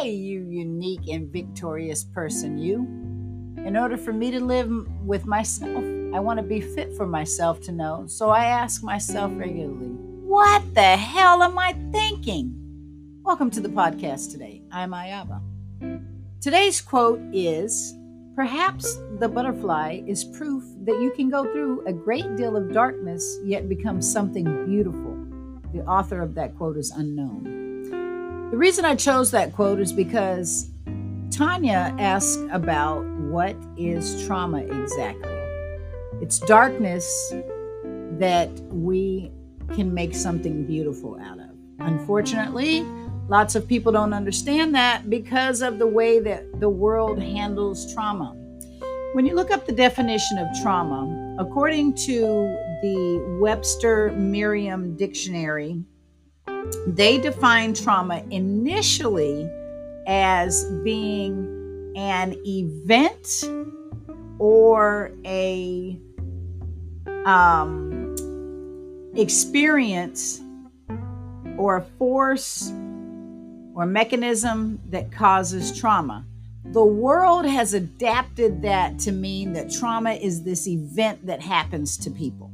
Hey, you unique and victorious person, you. In order for me to live with myself, I want to be fit for myself to know. So I ask myself regularly, what the hell am I thinking? Welcome to the podcast today. I'm Ayaba. Today's quote is Perhaps the butterfly is proof that you can go through a great deal of darkness yet become something beautiful. The author of that quote is unknown. The reason I chose that quote is because Tonya asked about what is trauma exactly. It's darkness that we can make something beautiful out of. Unfortunately, Lots of people don't understand that because of the way that the world handles trauma. When you look up the definition of trauma, according to the Webster Merriam Dictionary, they define trauma initially as being an event or a um, experience or a force or mechanism that causes trauma. The world has adapted that to mean that trauma is this event that happens to people.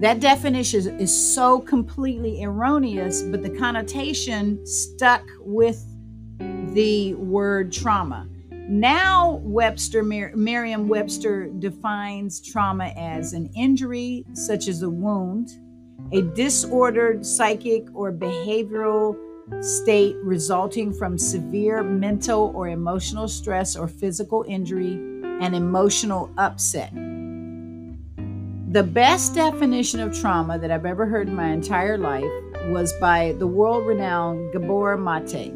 That definition is so completely erroneous, but the connotation stuck with the word trauma. Now, Webster, Merriam Webster defines trauma as an injury, such as a wound, a disordered psychic or behavioral state resulting from severe mental or emotional stress or physical injury and emotional upset. The best definition of trauma that I've ever heard in my entire life was by the world renowned Gabor Mate.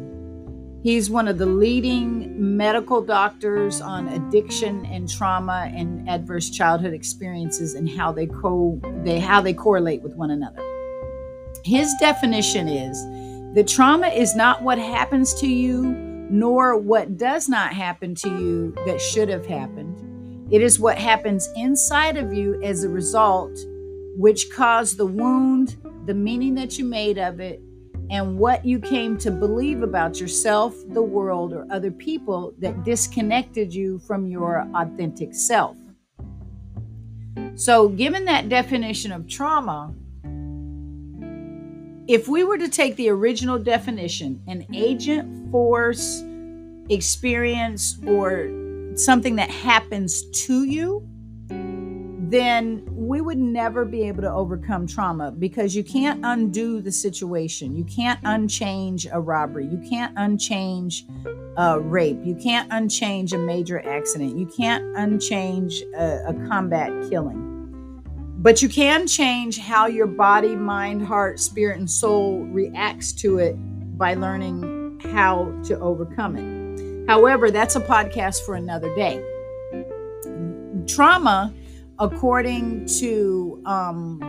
He's one of the leading medical doctors on addiction and trauma and adverse childhood experiences and how they co they how they correlate with one another. His definition is the trauma is not what happens to you, nor what does not happen to you that should have happened. It is what happens inside of you as a result, which caused the wound, the meaning that you made of it, and what you came to believe about yourself, the world, or other people that disconnected you from your authentic self. So, given that definition of trauma, if we were to take the original definition, an agent, force, experience, or something that happens to you, then we would never be able to overcome trauma because you can't undo the situation. You can't unchange a robbery. You can't unchange a rape. You can't unchange a major accident. You can't unchange a, a combat killing. But you can change how your body, mind, heart, spirit, and soul reacts to it by learning how to overcome it. However, that's a podcast for another day. Trauma, according to um,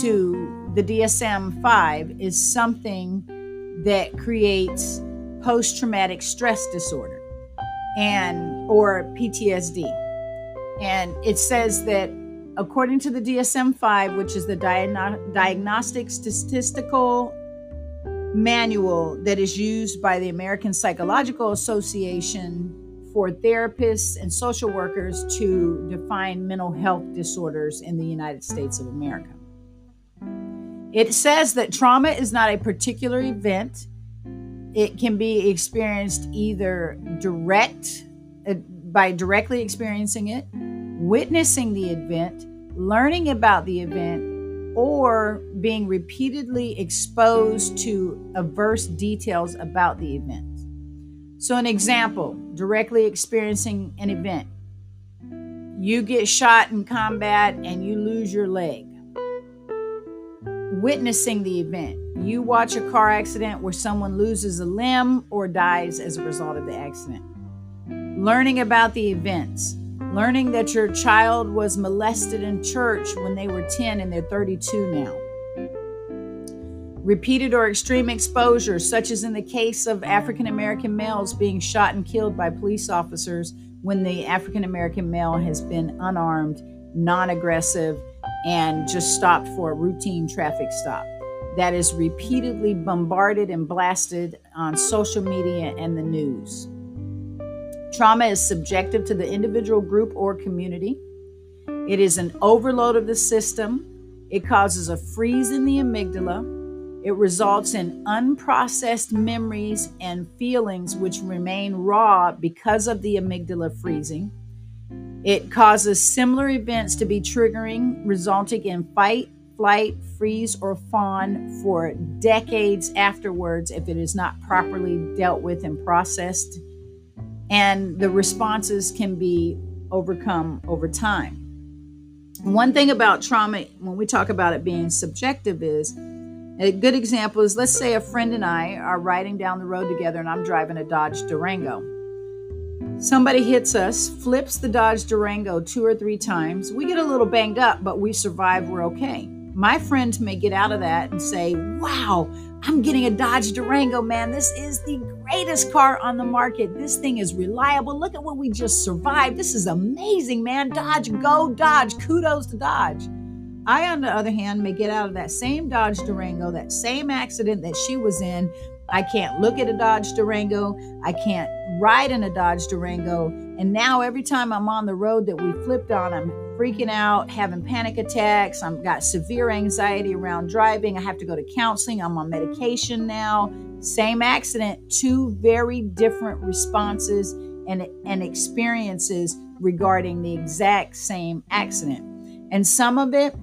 to the DSM 5, is something that creates post traumatic stress disorder and or PTSD. And it says that according to the DSM 5, which is the Diagnostic Statistical Manual that is used by the American Psychological Association for therapists and social workers to define mental health disorders in the United States of America. It says that trauma is not a particular event. It can be experienced either direct uh, by directly experiencing it, witnessing the event, learning about the event, or being repeatedly exposed to adverse details about the event. So, an example directly experiencing an event. You get shot in combat and you lose your leg. Witnessing the event. You watch a car accident where someone loses a limb or dies as a result of the accident. Learning about the events learning that your child was molested in church when they were 10 and they're 32 now. Repeated or extreme exposure, such as in the case of African American males being shot and killed by police officers when the African American male has been unarmed, non aggressive, and just stopped for a routine traffic stop. that is repeatedly bombarded and blasted on social media and the news. Trauma is subjective to the individual, group, or community. It is an overload of the system. It causes a freeze in the amygdala. It results in unprocessed memories and feelings which remain raw because of the amygdala freezing. It causes similar events to be triggering, resulting in fight, flight, freeze, or fawn for decades afterwards if it is not properly dealt with and processed. And the responses can be overcome over time. One thing about trauma, when we talk about it being subjective, is a good example is let's say a friend and I are riding down the road together and I'm driving a Dodge Durango. Somebody hits us, flips the Dodge Durango two or three times. We get a little banged up, but we survive, we're okay. My friend may get out of that and say, Wow, I'm getting a Dodge Durango, man. This is the greatest car on the market. This thing is reliable. Look at what we just survived. This is amazing, man. Dodge, go Dodge. Kudos to Dodge. I, on the other hand, may get out of that same Dodge Durango, that same accident that she was in, I can't look at a Dodge Durango. I can't ride in a Dodge Durango. And now every time I'm on the road that we flipped on, I'm freaking out, having panic attacks. I've got severe anxiety around driving. I have to go to counseling. I'm on medication now. Same accident, two very different responses and, and experiences regarding the exact same accident. And some of it,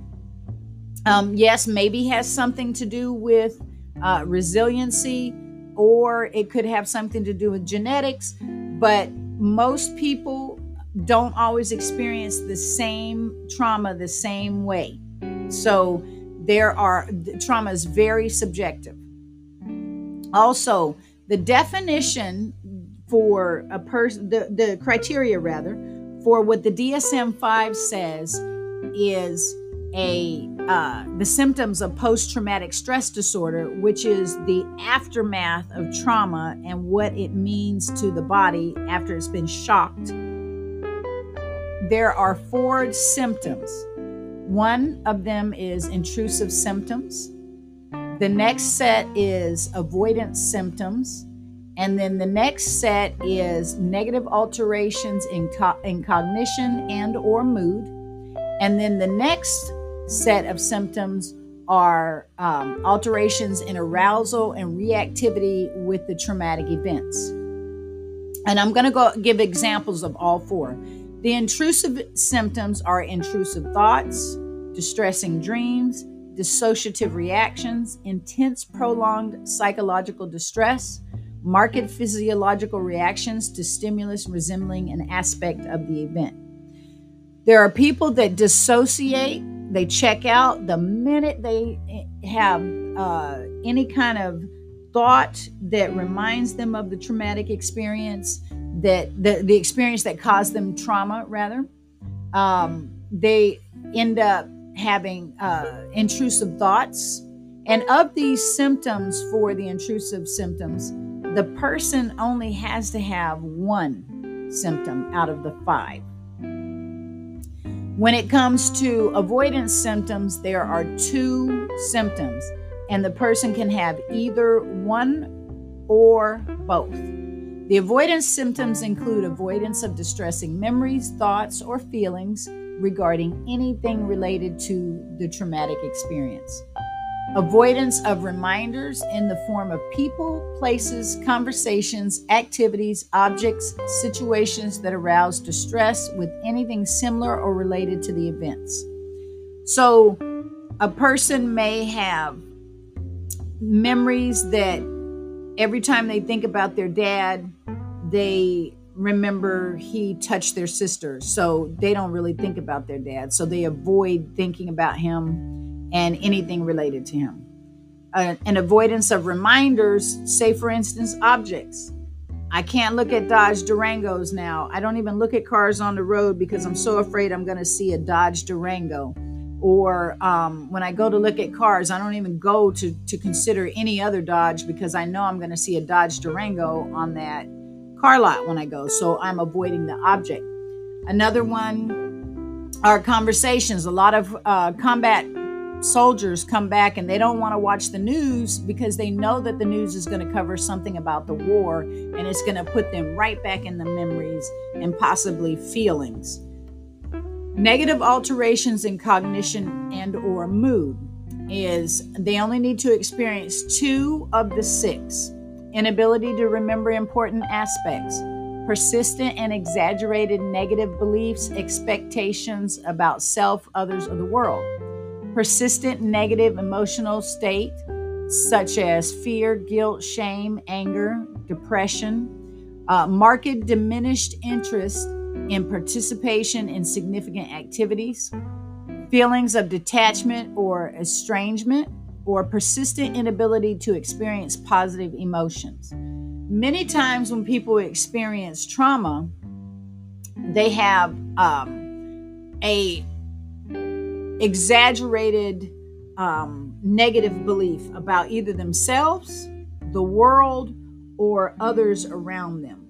um, yes, maybe has something to do with uh, resiliency, or it could have something to do with genetics. But most people don't always experience the same trauma the same way. So there are trauma is very subjective. Also, the definition for a person, the, the criteria rather, for what the DSM 5 says is a uh, the symptoms of post-traumatic stress disorder, which is the aftermath of trauma and what it means to the body after it's been shocked. There are four symptoms. One of them is intrusive symptoms. The next set is avoidance symptoms. And then the next set is negative alterations in, co- in cognition and or mood. And then the next set of symptoms are um, alterations in arousal and reactivity with the traumatic events. And I'm going to go give examples of all four. The intrusive symptoms are intrusive thoughts, distressing dreams, dissociative reactions, intense prolonged psychological distress, marked physiological reactions to stimulus resembling an aspect of the event. There are people that dissociate they check out the minute they have uh, any kind of thought that reminds them of the traumatic experience that the, the experience that caused them trauma rather um, they end up having uh, intrusive thoughts and of these symptoms for the intrusive symptoms the person only has to have one symptom out of the five when it comes to avoidance symptoms, there are two symptoms, and the person can have either one or both. The avoidance symptoms include avoidance of distressing memories, thoughts, or feelings regarding anything related to the traumatic experience avoidance of reminders in the form of people, places, conversations, activities, objects, situations that arouse distress with anything similar or related to the events. So, a person may have memories that every time they think about their dad, they remember he touched their sister. So, they don't really think about their dad. So, they avoid thinking about him and anything related to him. Uh, an avoidance of reminders, say, for instance, objects. I can't look at Dodge Durangos now. I don't even look at cars on the road because I'm so afraid I'm going to see a Dodge Durango. Or um, when I go to look at cars, I don't even go to, to consider any other Dodge because I know I'm going to see a Dodge Durango on that car lot when I go. So I'm avoiding the object. Another one are conversations. A lot of uh, combat soldiers come back and they don't want to watch the news because they know that the news is going to cover something about the war and it's going to put them right back in the memories and possibly feelings negative alterations in cognition and or mood is they only need to experience two of the six inability to remember important aspects persistent and exaggerated negative beliefs expectations about self others or the world persistent negative emotional state, such as fear, guilt, shame, anger, depression, uh, marked diminished interest in participation in significant activities, feelings of detachment or estrangement, or persistent inability to experience positive emotions. Many times, when people experience trauma, they have um, a exaggerated um, negative belief about either themselves, the world, or others around them.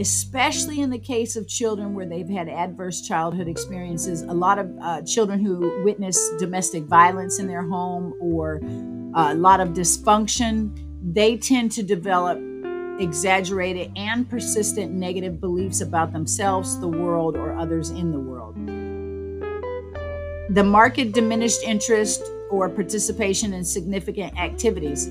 Especially in the case of children where they've had adverse childhood experiences, a lot of uh, children who witness domestic violence in their home or uh, a lot of dysfunction, they tend to develop exaggerated and persistent negative beliefs about themselves, the world, or others in the world. The market diminished interest or participation in significant activities.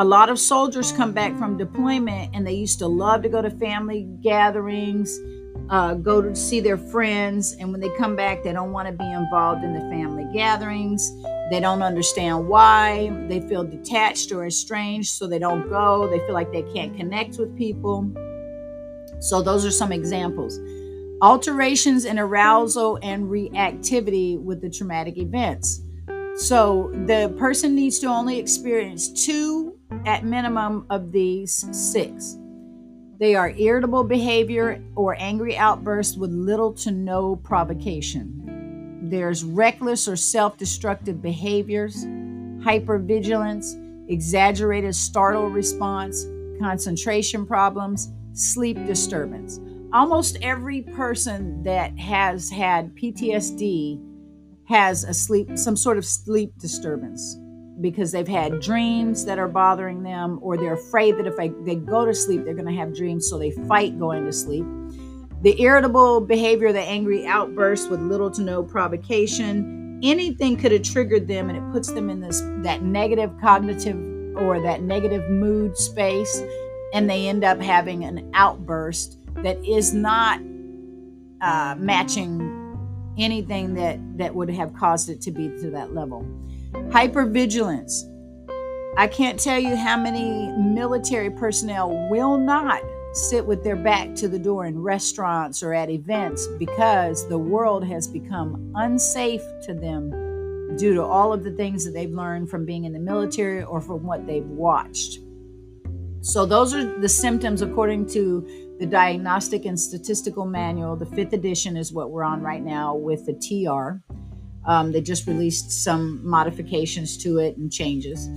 A lot of soldiers come back from deployment and they used to love to go to family gatherings, uh, go to see their friends. And when they come back, they don't want to be involved in the family gatherings. They don't understand why. They feel detached or estranged, so they don't go. They feel like they can't connect with people. So, those are some examples alterations in arousal and reactivity with the traumatic events. So the person needs to only experience two at minimum of these six. They are irritable behavior or angry outbursts with little to no provocation. There's reckless or self destructive behaviors, hypervigilance, exaggerated startle response, concentration problems, sleep disturbance almost every person that has had PTSD has a sleep some sort of sleep disturbance because they've had dreams that are bothering them or they're afraid that if they go to sleep they're going to have dreams so they fight going to sleep the irritable behavior the angry outbursts with little to no provocation anything could have triggered them and it puts them in this that negative cognitive or that negative mood space and they end up having an outburst that is not uh, matching anything that that would have caused it to be to that level. Hypervigilance. I can't tell you how many military personnel will not sit with their back to the door in restaurants or at events because the world has become unsafe to them due to all of the things that they've learned from being in the military or from what they've watched. So, those are the symptoms according to the Diagnostic and Statistical Manual. The fifth edition is what we're on right now with the TR. Um, they just released some modifications to it and changes.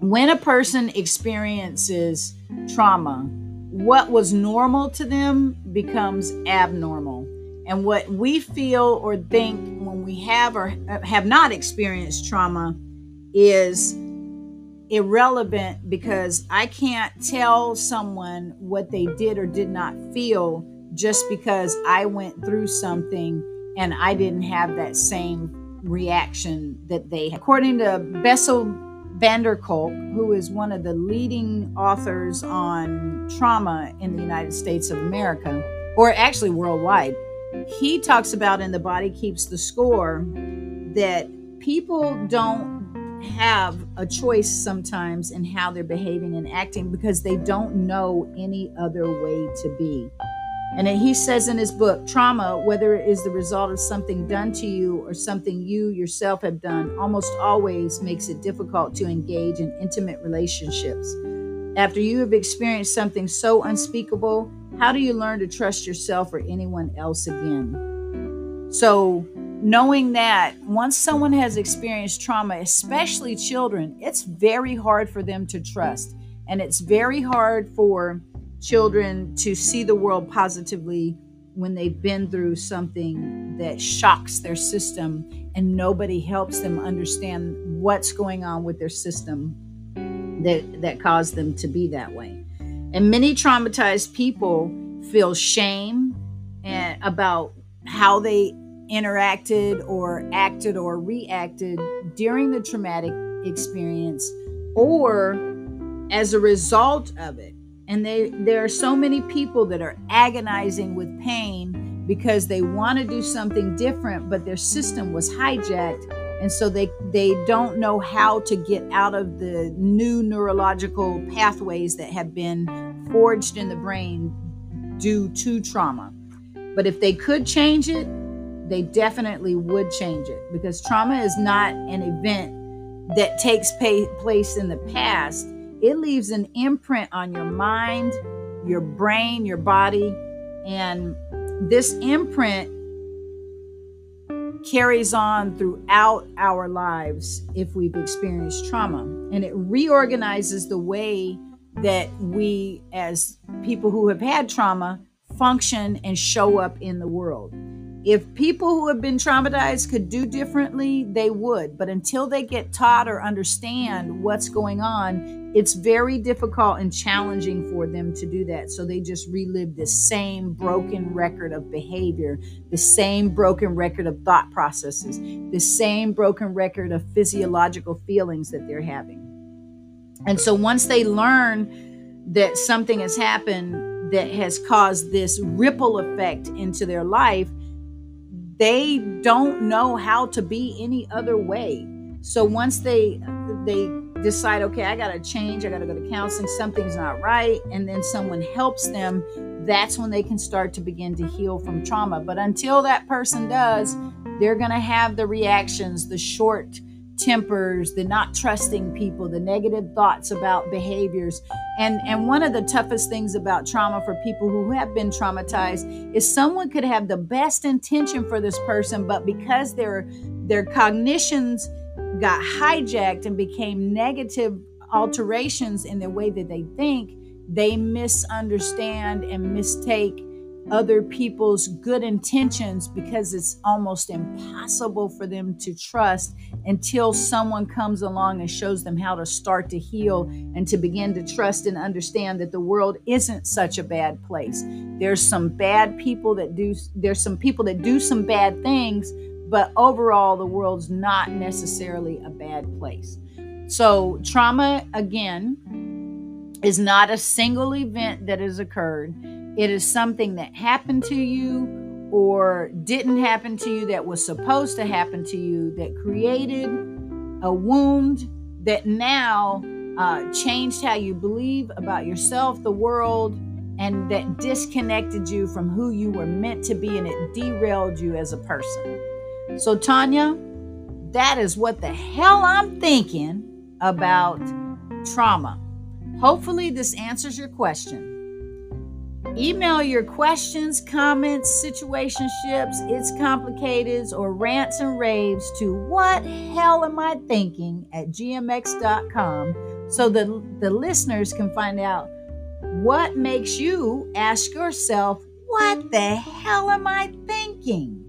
When a person experiences trauma, what was normal to them becomes abnormal. And what we feel or think when we have or have not experienced trauma is irrelevant because I can't tell someone what they did or did not feel just because I went through something and I didn't have that same reaction that they had. According to Bessel van der Kolk, who is one of the leading authors on trauma in the United States of America, or actually worldwide, he talks about in The Body Keeps the Score that people don't have a choice sometimes in how they're behaving and acting because they don't know any other way to be. And he says in his book, trauma, whether it is the result of something done to you or something you yourself have done, almost always makes it difficult to engage in intimate relationships. After you have experienced something so unspeakable, how do you learn to trust yourself or anyone else again? So, knowing that once someone has experienced trauma, especially children, it's very hard for them to trust. And it's very hard for children to see the world positively when they've been through something that shocks their system and nobody helps them understand what's going on with their system that that caused them to be that way. And many traumatized people feel shame and about how they interacted or acted or reacted during the traumatic experience or as a result of it. And they there are so many people that are agonizing with pain because they want to do something different but their system was hijacked. And so they they don't know how to get out of the new neurological pathways that have been forged in the brain due to trauma. But if they could change it they definitely would change it because trauma is not an event that takes pay, place in the past it leaves an imprint on your mind your brain your body and this imprint carries on throughout our lives if we've experienced trauma. And it reorganizes the way that we, as people who have had trauma, function and show up in the world. If people who have been traumatized could do differently, they would. But until they get taught or understand what's going on, it's very difficult and challenging for them to do that. So they just relive the same broken record of behavior, the same broken record of thought processes, the same broken record of physiological feelings that they're having. And so once they learn that something has happened that has caused this ripple effect into their life, they don't know how to be any other way. So once they they decide, okay, I got to change, I got to go to counseling, something's not right, and then someone helps them, that's when they can start to begin to heal from trauma. But until that person does, they're to have the reactions, the short tempers, the not trusting people, the negative thoughts about behaviors. And and one of the toughest things about trauma for people who have been traumatized is someone could have the best intention for this person, but because their their cognitions got hijacked and became negative alterations in the way that they think, they misunderstand and mistake other people's good intentions because it's almost impossible for them to trust until someone comes along and shows them how to start to heal and to begin to trust and understand that the world isn't such a bad place. There's some bad people that do there's some people that do some bad things, but overall the world's not necessarily a bad place. So trauma again is not a single event that has occurred it is something that happened to you or didn't happen to you that was supposed to happen to you that created a wound that now uh, changed how you believe about yourself, the world, and that disconnected you from who you were meant to be and it derailed you as a person. So, Tonya, that is what the hell I'm thinking about trauma. Hopefully, this answers your question. Email your questions, comments, situationships, it's complicated, or rants and raves to what hell am I thinking at gmx.com so that the listeners can find out what makes you ask yourself, what the hell am I thinking?